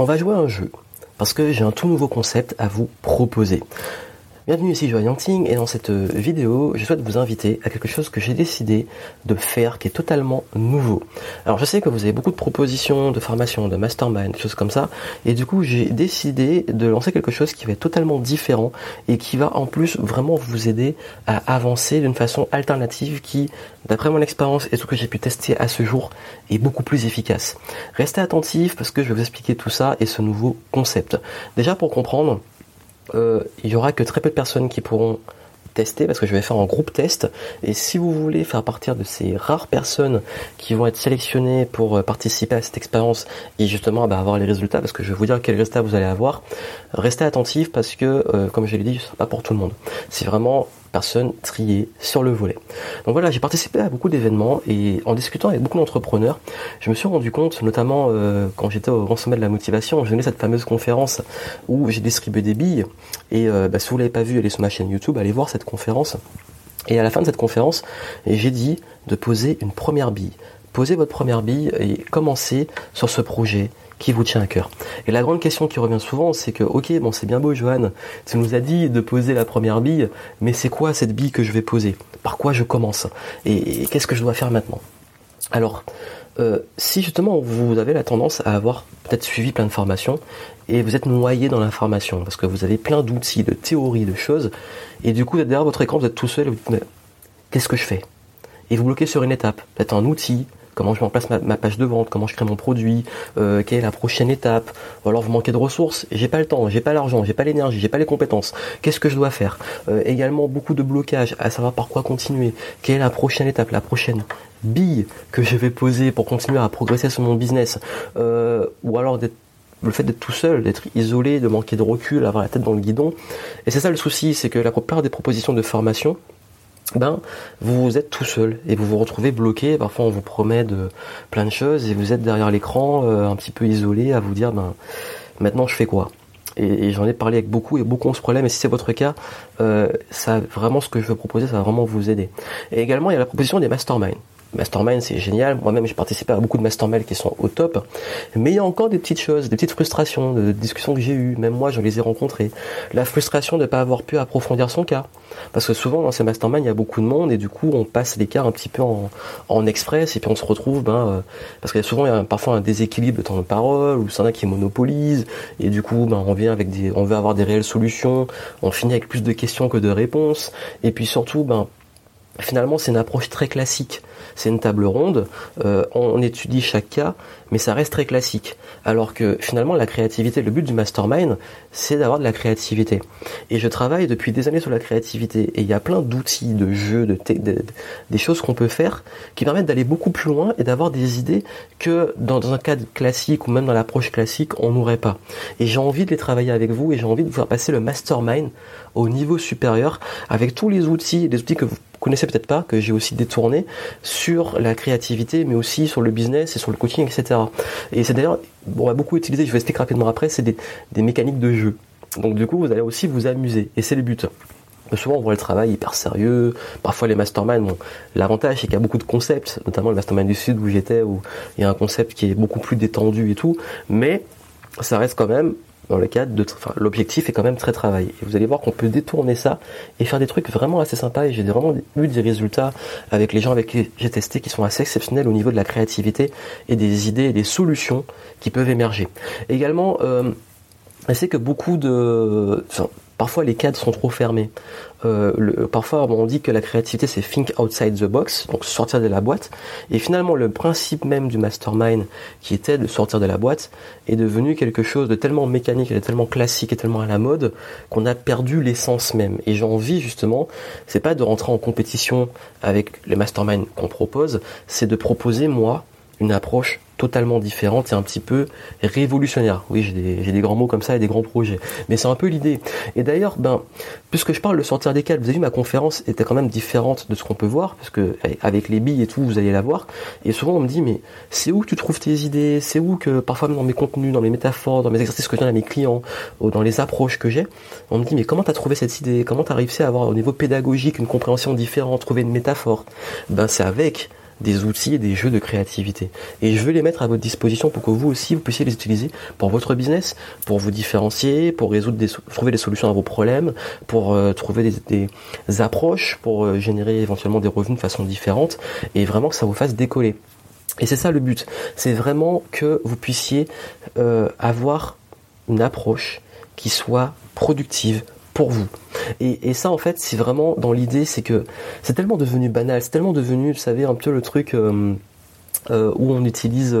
On va jouer un jeu parce que j'ai un tout nouveau concept à vous proposer. Bienvenue ici Joa Yangting et dans cette vidéo, je souhaite vous inviter à quelque chose que j'ai décidé de faire qui est totalement nouveau. Alors je sais que vous avez beaucoup de propositions de formation, de mastermind, des choses comme ça, et du coup j'ai décidé de lancer quelque chose qui va être totalement différent et qui va en plus vraiment vous aider à avancer d'une façon alternative qui, d'après mon expérience et ce que j'ai pu tester à ce jour, est beaucoup plus efficace. Restez attentifs parce que je vais vous expliquer tout ça et ce nouveau concept. Déjà pour comprendre, euh, il y aura que très peu de personnes qui pourront tester parce que je vais faire un groupe test. Et si vous voulez faire partir de ces rares personnes qui vont être sélectionnées pour euh, participer à cette expérience et justement bah, avoir les résultats parce que je vais vous dire quels résultats vous allez avoir restez attentifs parce que euh, comme je l'ai dit ce sera pas pour tout le monde. C'est vraiment personnes triées sur le volet. Donc voilà, j'ai participé à beaucoup d'événements et en discutant avec beaucoup d'entrepreneurs, je me suis rendu compte, notamment euh, quand j'étais au grand sommet de la motivation, j'ai donné cette fameuse conférence où j'ai distribué des billes et euh, bah, si vous l'avez pas vu, allez sur ma chaîne YouTube, allez voir cette conférence. Et à la fin de cette conférence, j'ai dit de poser une première bille. Posez votre première bille et commencez sur ce projet qui vous tient à cœur. Et la grande question qui revient souvent, c'est que, ok, bon, c'est bien beau, Johan, tu nous as dit de poser la première bille, mais c'est quoi cette bille que je vais poser? Par quoi je commence? Et, qu'est-ce que je dois faire maintenant? Alors, euh, si justement vous avez la tendance à avoir peut-être suivi plein de formations et vous êtes noyé dans l'information parce que vous avez plein d'outils, de théories, de choses, et du coup derrière votre écran, vous êtes tout seul et vous dites mais qu'est-ce que je fais? Et vous bloquez sur une étape, peut-être un outil, comment je mets en place ma, page de vente, comment je crée mon produit, euh, quelle est la prochaine étape, ou alors vous manquez de ressources, j'ai pas le temps, j'ai pas l'argent, j'ai pas l'énergie, j'ai pas les compétences, qu'est-ce que je dois faire? Euh, Également beaucoup de blocages, à savoir par quoi continuer, quelle est la prochaine étape, la prochaine bille que je vais poser pour continuer à progresser sur mon business, euh, ou alors le fait d'être tout seul, d'être isolé, de manquer de recul, avoir la tête dans le guidon. Et c'est ça le souci, c'est que la plupart des propositions de formation, ben vous êtes tout seul et vous vous retrouvez bloqué. Parfois on vous promet de plein de choses et vous êtes derrière l'écran euh, un petit peu isolé à vous dire ben maintenant je fais quoi? Et, j'en ai parlé avec beaucoup et beaucoup ont ce problème. Et si c'est votre cas, euh, ça vraiment ce que je veux proposer, ça va vraiment vous aider. Et également il y a la proposition des masterminds. Mastermind, c'est génial. Moi-même, j'ai participé à beaucoup de mastermind qui sont au top. Mais il y a encore des petites choses, des petites frustrations, de discussions que j'ai eues. Même moi, je les ai rencontrées. La frustration de ne pas avoir pu approfondir son cas. Parce que souvent, dans ces masterminds, il y a beaucoup de monde et du coup, on passe l'écart un petit peu en, express et puis on se retrouve, ben, euh, parce qu'il y a souvent, il y a parfois un déséquilibre de temps de parole ou certains qui monopolisent et du coup, ben, on vient avec des, on veut avoir des réelles solutions. On finit avec plus de questions que de réponses. Et puis surtout, ben, finalement, c'est une approche très classique c'est une table ronde, euh, on étudie chaque cas, mais ça reste très classique. Alors que finalement, la créativité, le but du mastermind, c'est d'avoir de la créativité. Et je travaille depuis des années sur la créativité, et il y a plein d'outils, de jeux, de, des choses qu'on peut faire qui permettent d'aller beaucoup plus loin et d'avoir des idées que dans, un cadre classique ou même dans l'approche classique, on n'aurait pas. Et j'ai envie de les travailler avec vous, et j'ai envie de vous faire passer le mastermind au niveau supérieur avec tous les outils, les outils que vous connaissez peut-être pas, que j'ai aussi détourné sur la créativité, mais aussi sur le business et sur le coaching, etc. Et c'est d'ailleurs, on va beaucoup utiliser, je vais expliquer rapidement après, c'est des, mécaniques de jeu. Donc du coup, vous allez aussi vous amuser, et c'est le but. Souvent, on voit le travail hyper sérieux. Parfois, les masterminds, bon, l'avantage, c'est qu'il y a beaucoup de concepts, notamment le mastermind du Sud où j'étais, où il y a un concept qui est beaucoup plus détendu et tout. Mais ça reste quand même dans le cadre de, enfin, l'objectif est quand même très travaillé. Et vous allez voir qu'on peut détourner ça et faire des trucs vraiment assez sympas. Et j'ai vraiment eu des résultats avec les gens avec qui j'ai testé qui sont assez exceptionnels au niveau de la créativité et des idées et des solutions qui peuvent émerger. Également, euh, je sais que beaucoup de, Parfois, les cadres sont trop fermés. Euh, parfois, on dit que la créativité, c'est think outside the box, donc sortir de la boîte. Et finalement, le principe même du mastermind, qui était de sortir de la boîte, est devenu quelque chose de tellement mécanique, de tellement classique et tellement à la mode, qu'on a perdu l'essence même. Et j'ai envie, justement, c'est pas de rentrer en compétition avec les masterminds qu'on propose, c'est de proposer, moi, une approche totalement différente et un petit peu révolutionnaire. Oui, j'ai des, des, grands mots comme ça et des grands projets. Mais c'est un peu l'idée. Et d'ailleurs, ben, puisque je parle de sortir des cadres, vous avez vu, ma conférence était quand même différente de ce qu'on peut voir, parce que avec les billes et tout, vous allez la voir. Et souvent, on me dit, mais c'est où que tu trouves tes idées? C'est où que, parfois, dans mes contenus, dans mes métaphores, dans mes exercices que je donne à mes clients, ou dans les approches que j'ai, on me dit, mais comment tu as trouvé cette idée? Comment tu as réussi à avoir au niveau pédagogique une compréhension différente, trouver une métaphore? Ben, c'est avec des outils et des jeux de créativité. Et je veux les mettre à votre disposition pour que vous aussi, vous puissiez les utiliser pour votre business, pour vous différencier, pour résoudre des, trouver des solutions à vos problèmes, pour euh, trouver des, approches, pour euh, générer éventuellement des revenus de façon différente, et vraiment que ça vous fasse décoller. Et c'est ça le but. C'est vraiment que vous puissiez euh, avoir une approche qui soit productive vous. Et, ça, en fait, c'est vraiment dans l'idée, c'est que c'est tellement devenu banal, c'est tellement devenu, vous savez, un peu le truc euh, euh, où on utilise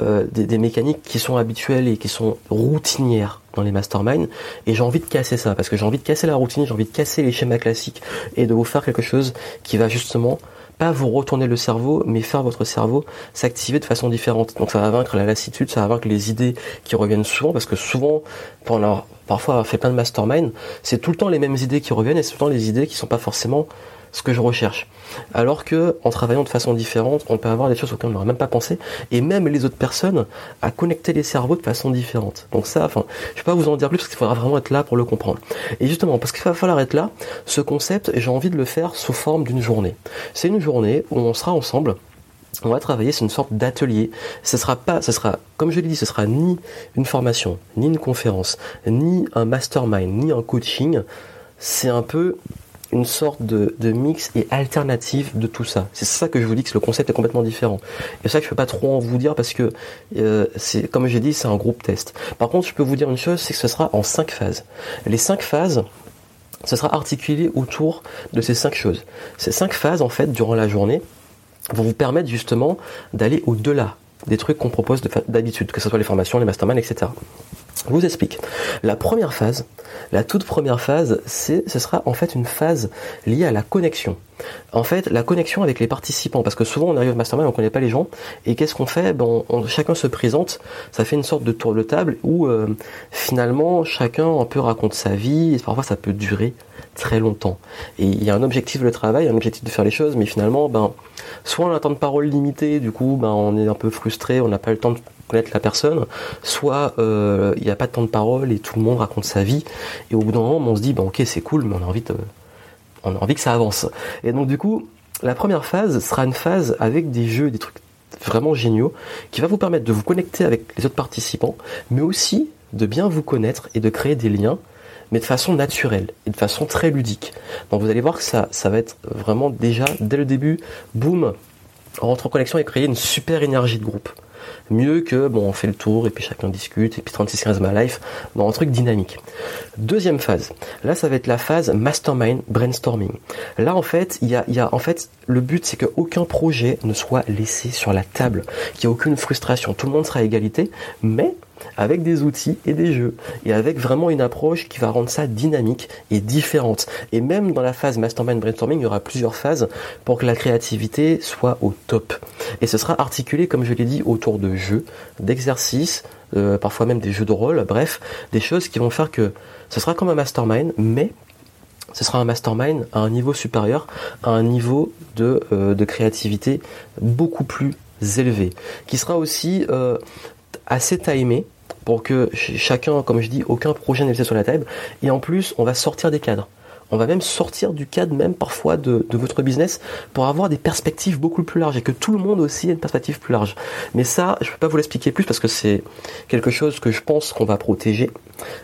des, des, mécaniques qui sont habituelles et qui sont routinières dans les masterminds. Et j'ai envie de casser ça, parce que j'ai envie de casser la routine, j'ai envie de casser les schémas classiques et de vous faire quelque chose qui va justement pas vous retourner le cerveau, mais faire votre cerveau s'activer de façon différente. Donc ça va vaincre la lassitude, ça va vaincre les idées qui reviennent souvent, parce que souvent, pendant parfois avoir fait plein de mastermind, c'est tout le temps les mêmes idées qui reviennent et c'est tout le temps les idées qui sont pas forcément ce que je recherche. Alors que en travaillant de façon différente, on peut avoir des choses auxquelles on n'aurait même pas pensé, et même les autres personnes à connecter les cerveaux de façon différente. Donc ça, enfin, je vais pas vous en dire plus parce qu'il faudra vraiment être là pour le comprendre. Et justement, parce qu'il va falloir être là, ce concept, j'ai envie de le faire sous forme d'une journée. C'est une journée où on sera ensemble on va travailler, c'est une sorte d'atelier. Ce sera pas, ce sera, comme je l'ai dit, ce sera ni une formation, ni une conférence, ni un mastermind, ni un coaching. C'est un peu une sorte de, mix et alternative de tout ça. C'est ça que je vous dis que le concept est complètement différent. Et c'est ça que je peux pas trop en vous dire parce que euh, c'est comme j'ai dit, c'est un groupe test. Par contre, je peux vous dire une chose, c'est que ce sera en cinq phases. Les cinq phases, ce sera articulé autour de ces cinq choses. Ces cinq phases, en fait, durant la journée, vont vous permettre justement d'aller au-delà des trucs qu'on propose d'habitude, que ce soit les formations, les masterminds, etc. Je vous explique. La première phase, la toute première phase, c'est, ce sera en fait une phase liée à la connexion. En fait, la connexion avec les participants, parce que souvent on arrive au mastermind, on connaît pas les gens, et qu'est-ce qu'on fait? Ben, Chacun se présente, ça fait une sorte de tour de table où euh, finalement chacun un peu raconte sa vie, parfois ça peut durer très longtemps. Et il y a un objectif de travail, un objectif de faire les choses, mais finalement, ben, soit on a un temps de parole limité, du coup, ben, on est un peu frustré, on n'a pas le temps de connaître la personne, soit euh, il n'y a pas de temps de parole et tout le monde raconte sa vie, et au bout d'un moment, on se dit, ben, ok, c'est cool, mais on a envie on a envie que ça avance. Et donc, du coup, la première phase sera une phase avec des jeux, des trucs vraiment géniaux, qui va vous permettre de vous connecter avec les autres participants, mais aussi de bien vous connaître et de créer des liens mais de façon naturelle et de façon très ludique. Donc vous allez voir que ça, ça va être vraiment déjà, dès le début, boum, on rentre en connexion et créer une super énergie de groupe. Mieux que, bon, on fait le tour et puis chacun discute et puis 36-15 ma life, dans un truc dynamique. Deuxième phase. Là, ça va être la phase mastermind brainstorming. Là, en fait, il y a, y a, en fait, le but, c'est qu'aucun projet ne soit laissé sur la table, qu'il n'y ait aucune frustration. Tout le monde sera à égalité, mais avec des outils et des jeux, et avec vraiment une approche qui va rendre ça dynamique et différente. Et même dans la phase mastermind brainstorming, il y aura plusieurs phases pour que la créativité soit au top. Et ce sera articulé, comme je l'ai dit, autour de jeux, d'exercices, euh, parfois même des jeux de rôle, bref, des choses qui vont faire que ce sera comme un mastermind, mais ce sera un mastermind à un niveau supérieur, à un niveau de, euh, créativité beaucoup plus élevé, qui sera aussi euh, assez timé pour que chacun, comme je dis, aucun projet n'est sur la table. Et en plus, on va sortir des cadres. On va même sortir du cadre même parfois de, votre business pour avoir des perspectives beaucoup plus larges et que tout le monde aussi ait une perspective plus large. Mais ça, je ne peux pas vous l'expliquer plus parce que c'est quelque chose que je pense qu'on va protéger,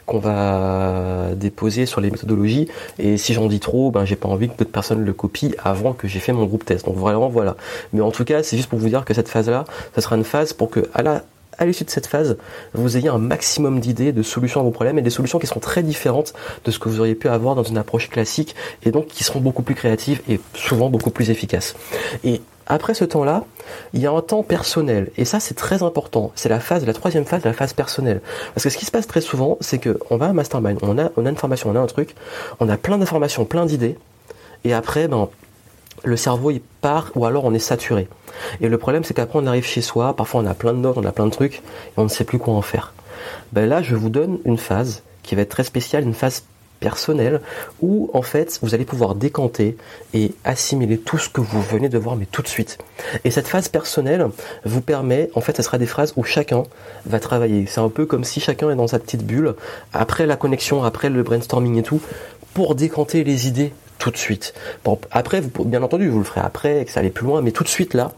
qu'on va déposer sur les méthodologies. Et si j'en dis trop, ben j'ai pas envie que d'autres personnes le copient avant que j'ai fait mon groupe test. Donc vraiment voilà. Mais en tout cas, c'est juste pour vous dire que cette phase-là, ça sera une phase pour que à la à l'issue de cette phase, vous ayez un maximum d'idées, de solutions à vos problèmes et des solutions qui seront très différentes de ce que vous auriez pu avoir dans une approche classique et donc qui seront beaucoup plus créatives et souvent beaucoup plus efficaces. Et après ce temps-là, il y a un temps personnel. Et ça, c'est très important. C'est la phase, la troisième phase, la phase personnelle. Parce que ce qui se passe très souvent, c'est qu'on va à mastermind, on a, on a une formation, on a un truc, on a plein d'informations, plein d'idées. Et après, ben, le cerveau il part ou alors on est saturé. Et le problème c'est qu'après on arrive chez soi, parfois on a plein de notes, on a plein de trucs et on ne sait plus quoi en faire. Ben là je vous donne une phase qui va être très spéciale, une phase personnelle où en fait vous allez pouvoir décanter et assimiler tout ce que vous venez de voir mais tout de suite. Et cette phase personnelle vous permet, en fait, ce sera des phrases où chacun va travailler. C'est un peu comme si chacun est dans sa petite bulle après la connexion, après le brainstorming et tout, pour décanter les idées tout de suite. Bon, après, bien entendu, vous le ferez après, que ça allait plus loin, mais tout de suite là,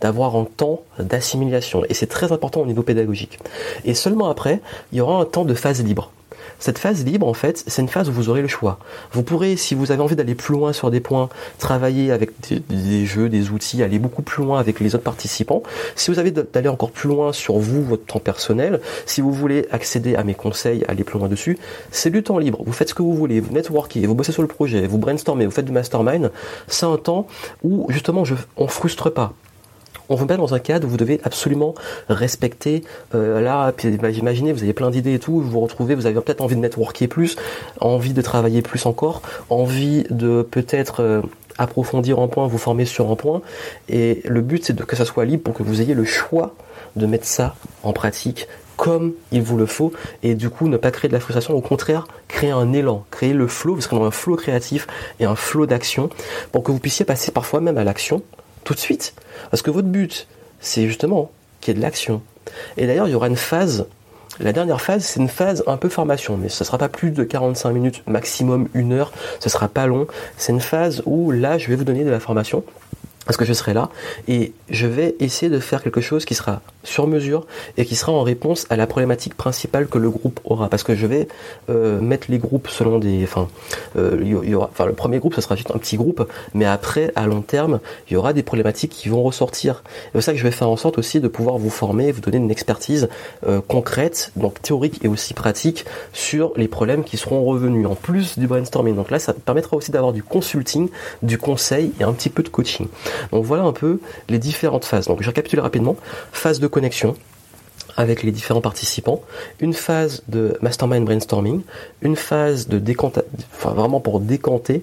d'avoir un temps d'assimilation. Et c'est très important au niveau pédagogique. Et seulement après, il y aura un temps de phase libre. Cette phase libre, en fait, c'est une phase où vous aurez le choix. Vous pourrez, si vous avez envie d'aller plus loin sur des points, travailler avec des, jeux, des outils, aller beaucoup plus loin avec les autres participants. Si vous avez d'aller encore plus loin sur vous, votre temps personnel, si vous voulez accéder à mes conseils, aller plus loin dessus, c'est du temps libre. Vous faites ce que vous voulez, vous networkez, vous bossez sur le projet, vous brainstormez, vous faites du mastermind. C'est un temps où, justement, on frustre pas on vous met dans un cadre où vous devez absolument respecter. Euh, là, imaginez, vous avez plein d'idées et tout, vous vous retrouvez, vous avez peut-être envie de networker plus, envie de travailler plus encore, envie de peut-être euh, approfondir un point, vous former sur un point. Et le but, c'est que ça soit libre pour que vous ayez le choix de mettre ça en pratique comme il vous le faut et du coup ne pas créer de la frustration, au contraire créer un élan, créer le flow, vous serez dans un flow créatif et un flow d'action pour que vous puissiez passer parfois même à l'action tout de suite. Parce que votre but, c'est justement qu'il y ait de l'action. Et d'ailleurs, il y aura une phase. La dernière phase, c'est une phase un peu formation, mais ce ne sera pas plus de 45 minutes, maximum une heure, ce sera pas long. C'est une phase où là, je vais vous donner de la formation parce que je serai là et je vais essayer de faire quelque chose qui sera sur mesure et qui sera en réponse à la problématique principale que le groupe aura. Parce que je vais euh, mettre les groupes selon des enfin euh, y aura enfin le premier groupe ce sera juste un petit groupe mais après à long terme il y aura des problématiques qui vont ressortir. C'est pour ça que je vais faire en sorte aussi de pouvoir vous former vous donner une expertise euh, concrète donc théorique et aussi pratique sur les problèmes qui seront revenus en plus du brainstorming. Donc là ça permettra aussi d'avoir du consulting du conseil et un petit peu de coaching donc voilà un peu les différentes phases. Donc je récapitule rapidement. Phase de connexion avec les différents participants, une phase de mastermind brainstorming, une phase de décantation, enfin vraiment pour décanter,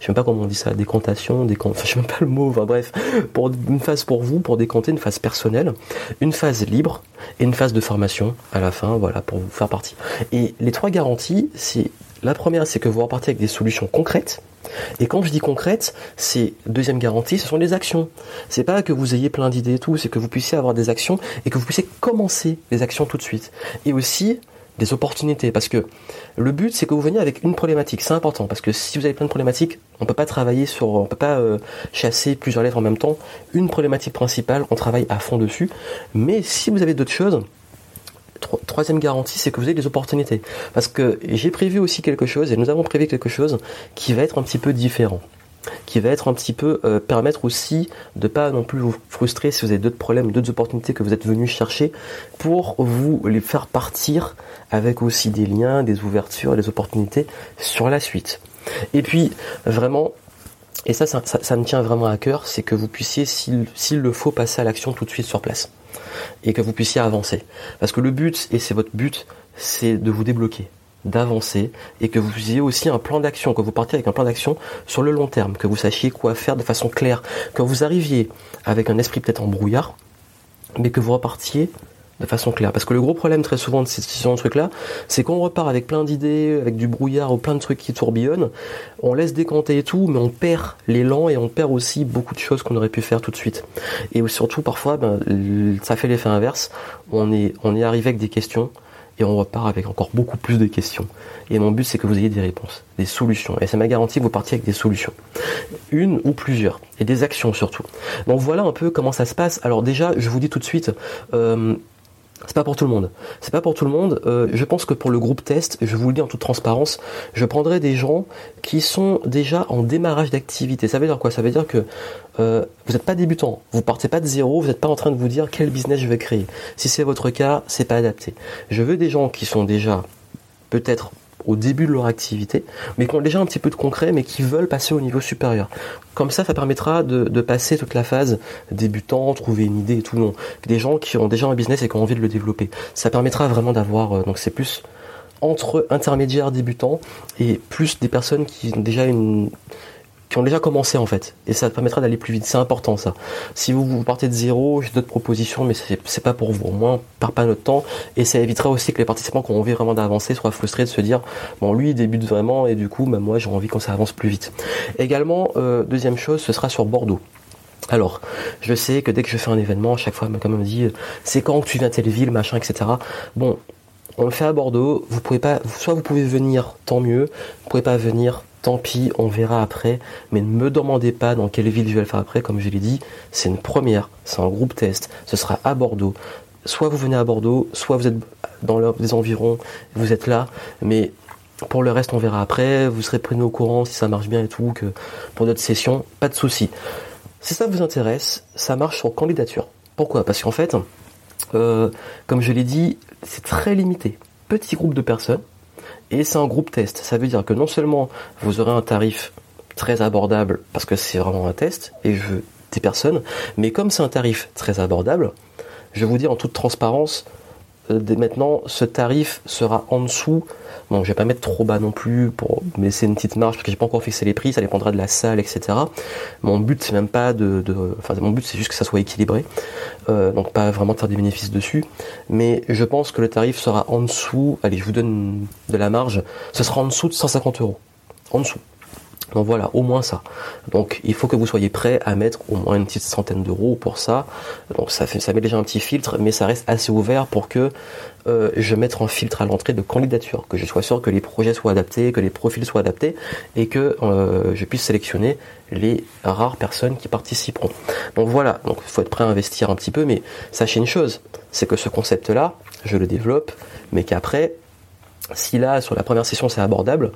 je sais même pas comment on dit ça, décantation, décant, enfin je sais même pas le mot, enfin bref, pour une phase pour vous, pour décanter, une phase personnelle, une phase libre et une phase de formation à la fin, voilà, pour vous faire partie. Et les trois garanties, c'est la première, c'est que vous repartez avec des solutions concrètes, et quand je dis concrète, c'est deuxième garantie, ce sont les actions. C'est pas que vous ayez plein d'idées et tout, c'est que vous puissiez avoir des actions et que vous puissiez commencer les actions tout de suite. Et aussi des opportunités. Parce que le but c'est que vous veniez avec une problématique. C'est important. Parce que si vous avez plein de problématiques on peut pas travailler sur on peut pas euh, chasser plusieurs lettres en même temps. Une problématique principale on travaille à fond dessus. Mais si vous avez d'autres choses troisième garantie, c'est que vous avez des opportunités. Parce que j'ai prévu aussi quelque chose, et nous avons prévu quelque chose qui va être un petit peu différent qui va être un petit peu euh, permettre aussi de pas non plus vous frustrer si vous avez d'autres problèmes, d'autres opportunités que vous êtes venu chercher pour vous les faire partir avec aussi des liens, des ouvertures, des opportunités sur la suite. Et puis vraiment et ça, ça, me tient vraiment à cœur, c'est que vous puissiez, s'il le faut, passer à l'action tout de suite sur place. Et que vous puissiez avancer. Parce que le but, et c'est votre but, c'est de vous débloquer, d'avancer, et que vous ayez aussi un plan d'action, que vous partiez avec un plan d'action sur le long terme, que vous sachiez quoi faire de façon claire, que vous arriviez avec un esprit peut-être en brouillard, mais que vous repartiez de façon claire. Parce que le gros problème très souvent de ces, de trucs-là, c'est qu'on repart avec plein d'idées, avec du brouillard ou plein de trucs qui tourbillonnent, on laisse décanter et tout, mais on perd l'élan et on perd aussi beaucoup de choses qu'on aurait pu faire tout de suite. Et surtout parfois, ben, ça fait l'effet inverse, on est, on est arrivé avec des questions, et on repart avec encore beaucoup plus de questions. Et mon but, c'est que vous ayez des réponses, des solutions. Et c'est ma garantie que vous partiez avec des solutions. Une ou plusieurs. Et des actions surtout. Donc voilà un peu comment ça se passe. Alors déjà, je vous dis tout de suite, euh, c'est pas pour tout le monde. C'est pas pour tout le monde. Euh, je pense que pour le groupe test, je vous le dis en toute transparence, je prendrai des gens qui sont déjà en démarrage d'activité. Ça veut dire quoi? Ça veut dire que euh, vous n'êtes pas débutant, vous partez pas de zéro, vous n'êtes pas en train de vous dire quel business je vais créer. Si c'est votre cas, c'est pas adapté. Je veux des gens qui sont déjà peut-être au début de leur activité, mais qui ont déjà un petit peu de concret, mais qui veulent passer au niveau supérieur. Comme ça, ça permettra de, passer toute la phase débutant, trouver une idée et tout. Non, des gens qui ont déjà un business et qui ont envie de le développer. Ça permettra vraiment d'avoir. Euh, donc c'est plus entre intermédiaires débutants et plus des personnes qui ont déjà une ont déjà commencé en fait. Et ça permettra d'aller plus vite. C'est important ça. Si vous, vous partez de zéro, j'ai d'autres propositions, mais c'est pas pour vous. Au moins, on perd pas notre temps. Et ça évitera aussi que les participants qui ont envie vraiment d'avancer soient frustrés de se dire, bon, lui, il débute vraiment, et du coup, bah, moi, j'ai envie qu'on ça avance plus vite. Également, euh, deuxième chose, ce sera sur Bordeaux. Alors, je sais que dès que je fais un événement, à chaque fois, on me dit, c'est quand que tu viens à telle ville, machin, etc. Bon, On le fait à Bordeaux. Vous pouvez pas, soit vous pouvez venir, tant mieux. Vous pouvez pas venir, tant pis, on verra après. Mais ne me demandez pas dans quelle ville je vais le faire après. Comme je l'ai dit, c'est une première, c'est un groupe test. Ce sera à Bordeaux. Soit vous venez à Bordeaux, soit vous êtes dans les environs, vous êtes là. Mais pour le reste, on verra après. Vous serez prévenu au courant si ça marche bien et tout. Que pour d'autres sessions, pas de souci. Si ça vous intéresse, ça marche sur candidature. Pourquoi? Parce qu'en fait, euh, comme je l'ai dit, c'est très limité. Petit groupe de personnes et c'est un groupe test. Ça veut dire que non seulement vous aurez un tarif très abordable parce que c'est vraiment un test et je veux des personnes, mais comme c'est un tarif très abordable, je vous dire en toute transparence, dès maintenant, ce tarif sera en dessous. Bon, je vais pas mettre trop bas non plus pour me laisser une petite marge parce que j'ai pas encore fixé les prix, ça dépendra de la salle, etc. Mon but c'est même pas de, enfin mon but c'est juste que ça soit équilibré, euh, donc pas vraiment de faire des bénéfices dessus. Mais je pense que le tarif sera en dessous. Allez, je vous donne de la marge. Ce sera en dessous de 150 euros. En dessous. Donc voilà, au moins ça. Donc il faut que vous soyez prêt à mettre au moins une petite centaine d'euros pour ça. Donc ça, fait, met déjà un petit filtre, mais ça reste assez ouvert pour que euh, je mette un filtre à l'entrée de candidature, que je sois sûr que les projets soient adaptés, que les profils soient adaptés et que euh, je puisse sélectionner les rares personnes qui participeront. Donc voilà, donc il faut être prêt à investir un petit peu, mais sachez une chose, c'est que ce concept-là, je le développe, mais qu'après, si là sur la première session c'est abordable,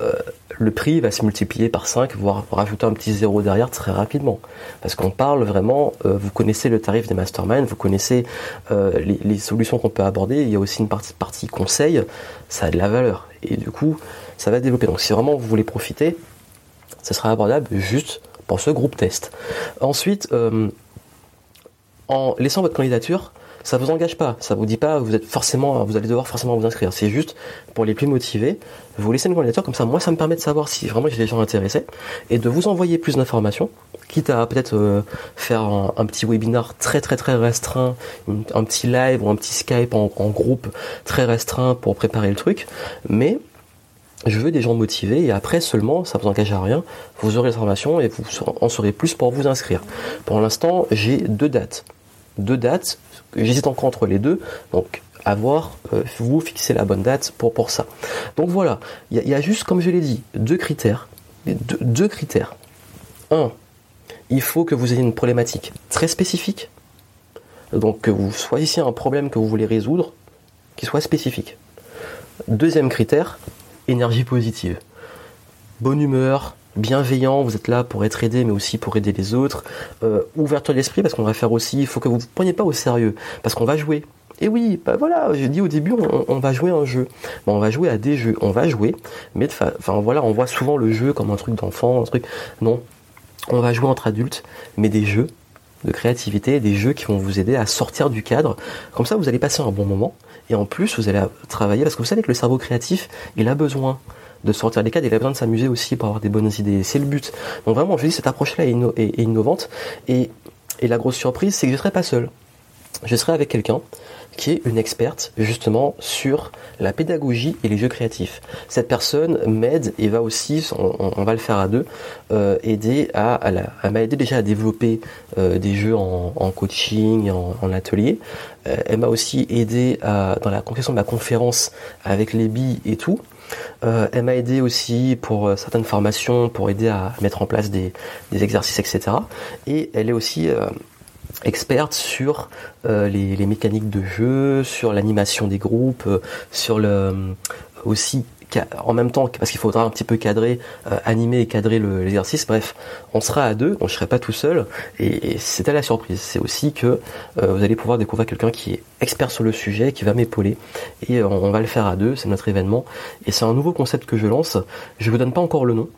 euh, le prix va se multiplier par 5, voire rajouter un petit zéro derrière très rapidement. Parce qu'on parle vraiment, euh, vous connaissez le tarif des masterminds, vous connaissez euh, les, solutions qu'on peut aborder, il y a aussi une partie, conseil, ça a de la valeur. Et du coup, ça va développer. Donc si vraiment vous voulez profiter, ça sera abordable juste pour ce groupe test. Ensuite, en laissant votre candidature, ça vous engage pas, ça vous dit pas vous êtes forcément, vous allez devoir forcément vous inscrire. C'est juste pour les plus motivés, vous laissez une candidature comme ça. Moi, ça me permet de savoir si vraiment j'ai des gens intéressés et de vous envoyer plus d'informations, quitte à peut-être euh, faire un, petit webinar très très très restreint, un petit live ou un petit Skype en, groupe très restreint pour préparer le truc, mais je veux des gens motivés et après seulement, ça vous engage à rien, vous aurez l'information et vous en saurez plus pour vous inscrire. Pour l'instant, j'ai deux dates. Deux dates J'hésite encore entre les deux, donc avoir euh, vous fixer la bonne date pour, ça. Donc voilà, il y, a juste, comme je l'ai dit, deux critères. Deux, deux critères. Un, il faut que vous ayez une problématique très spécifique. Donc que vous choisissiez un problème que vous voulez résoudre qui soit spécifique. Deuxième critère, énergie positive. Bonne humeur, bienveillant, vous êtes là pour être aidé, mais aussi pour aider les autres. Euh, ouverture d'esprit, parce qu'on va faire aussi, il faut que vous ne vous preniez pas au sérieux, parce qu'on va jouer. Et oui, bah voilà, j'ai dit au début, on, va jouer un jeu. Bah, on va jouer à des jeux, on va jouer, mais enfin voilà, on voit souvent le jeu comme un truc d'enfant, un truc. Non, on va jouer entre adultes, mais des jeux de créativité, des jeux qui vont vous aider à sortir du cadre. Comme ça, vous allez passer un bon moment. Et en plus, vous allez travailler, parce que vous savez que le cerveau créatif, il a besoin de sortir des cadres, il a besoin de s'amuser aussi pour avoir des bonnes idées. C'est le but. Donc vraiment, je dis cette approche-là est, innovante. Et, la grosse surprise, c'est que je ne serai pas seul. Je serai avec quelqu'un qui est une experte justement sur la pédagogie et les jeux créatifs. Cette personne m'aide et va aussi, on, va le faire à deux, euh, aider à, elle m'a aidé déjà à développer euh, des jeux en, coaching, en, atelier. Euh, elle m'a aussi aidé à, dans la conception de ma conférence avec les billes et tout. Euh, elle m'a aidé aussi pour euh, certaines formations, pour aider à mettre en place des, exercices, etc. Et elle est aussi euh, experte sur les, mécaniques de jeu, sur l'animation des groupes, sur le aussi en même temps, parce qu'il faudra un petit peu cadrer, euh, animer et cadrer l'exercice, bref, on sera à deux, on ne serai pas tout seul, et, c'était la surprise. C'est aussi que euh, vous allez pouvoir découvrir quelqu'un qui est expert sur le sujet, qui va m'épauler, et on, on, va le faire à deux, c'est notre événement, et c'est un nouveau concept que je lance. Je vous donne pas encore le nom,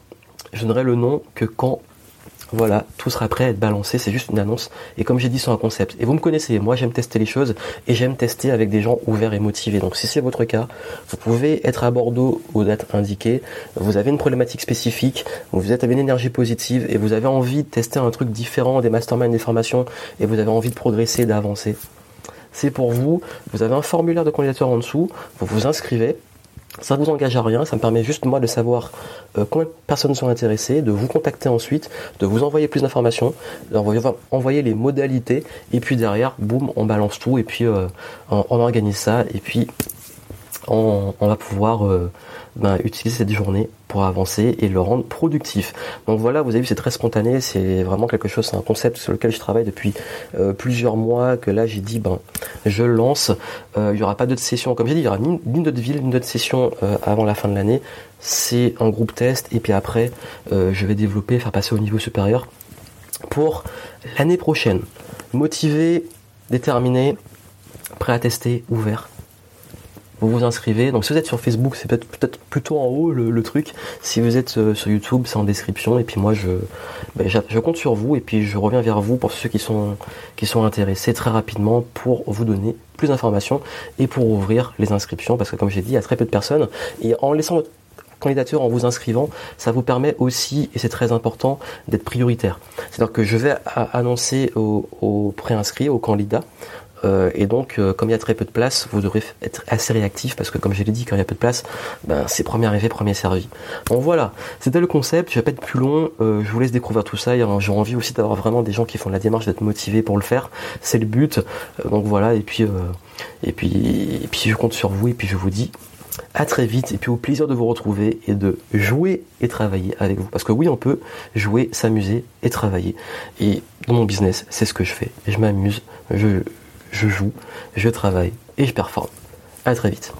je donnerai le nom que quand voilà, tout sera prêt à être balancé, c'est juste une annonce. Et comme j'ai dit, c'est un concept. Et vous me connaissez, moi j'aime tester les choses et j'aime tester avec des gens ouverts et motivés. Donc si c'est votre cas, vous pouvez être à Bordeaux aux dates indiquées, vous avez une problématique spécifique, vous êtes avec une énergie positive et vous avez envie de tester un truc différent des masterminds, des formations et vous avez envie de progresser, d'avancer. C'est pour vous, vous avez un formulaire de candidature en dessous, vous vous inscrivez, ça vous engage à rien, ça me permet juste moi de savoir euh, combien de personnes sont intéressées, de vous contacter ensuite, de vous envoyer plus d'informations, d'envoyer envoyer les modalités, et puis derrière, boum, on balance tout, et puis euh, on, organise ça, et puis on, va pouvoir euh, ben, utiliser cette journée pour avancer et le rendre productif. Donc voilà, vous avez vu, c'est très spontané, c'est vraiment quelque chose, c'est un concept sur lequel je travaille depuis euh, plusieurs mois, que là j'ai dit, ben, je lance, euh, il n'y aura pas d'autres sessions, comme j'ai dit, il n'y aura ni, ni d'autres villes, ni d'autres sessions avant la fin de l'année, c'est un groupe test, et puis après, je vais développer, faire passer au niveau supérieur pour l'année prochaine. Motivé, déterminé, prêt à tester, ouvert, vous vous inscrivez. Donc si vous êtes sur Facebook, c'est peut-être peut-être plutôt en haut le, truc. Si vous êtes euh, sur YouTube, c'est en description. Et puis moi, je, ben, je compte sur vous et puis je reviens vers vous pour ceux qui sont qui sont intéressés très rapidement pour vous donner plus d'informations et pour ouvrir les inscriptions parce que comme j'ai dit, il y a très peu de personnes et en laissant votre candidature en vous inscrivant, ça vous permet aussi, et c'est très important, d'être prioritaire. C'est-à-dire que je vais annoncer aux, aux préinscrits, aux candidats, euh, et donc, euh, comme il y a très peu de place, vous devrez être assez réactif parce que, comme je l'ai dit, quand il y a peu de place, ben, c'est premier arrivé, premier servi. Donc voilà, c'était le concept. Je vais pas être plus long. Euh, je vous laisse découvrir tout ça. J'ai envie aussi d'avoir vraiment des gens qui font la démarche, d'être motivés pour le faire. C'est le but. donc voilà. Et puis, et puis, et puis, je compte sur vous. Et puis, je vous dis à très vite. Et puis, au plaisir de vous retrouver et de jouer et travailler avec vous. Parce que oui, on peut jouer, s'amuser et travailler. Et dans mon business, c'est ce que je fais. Je m'amuse. Je je joue, je travaille et je performe. À très vite.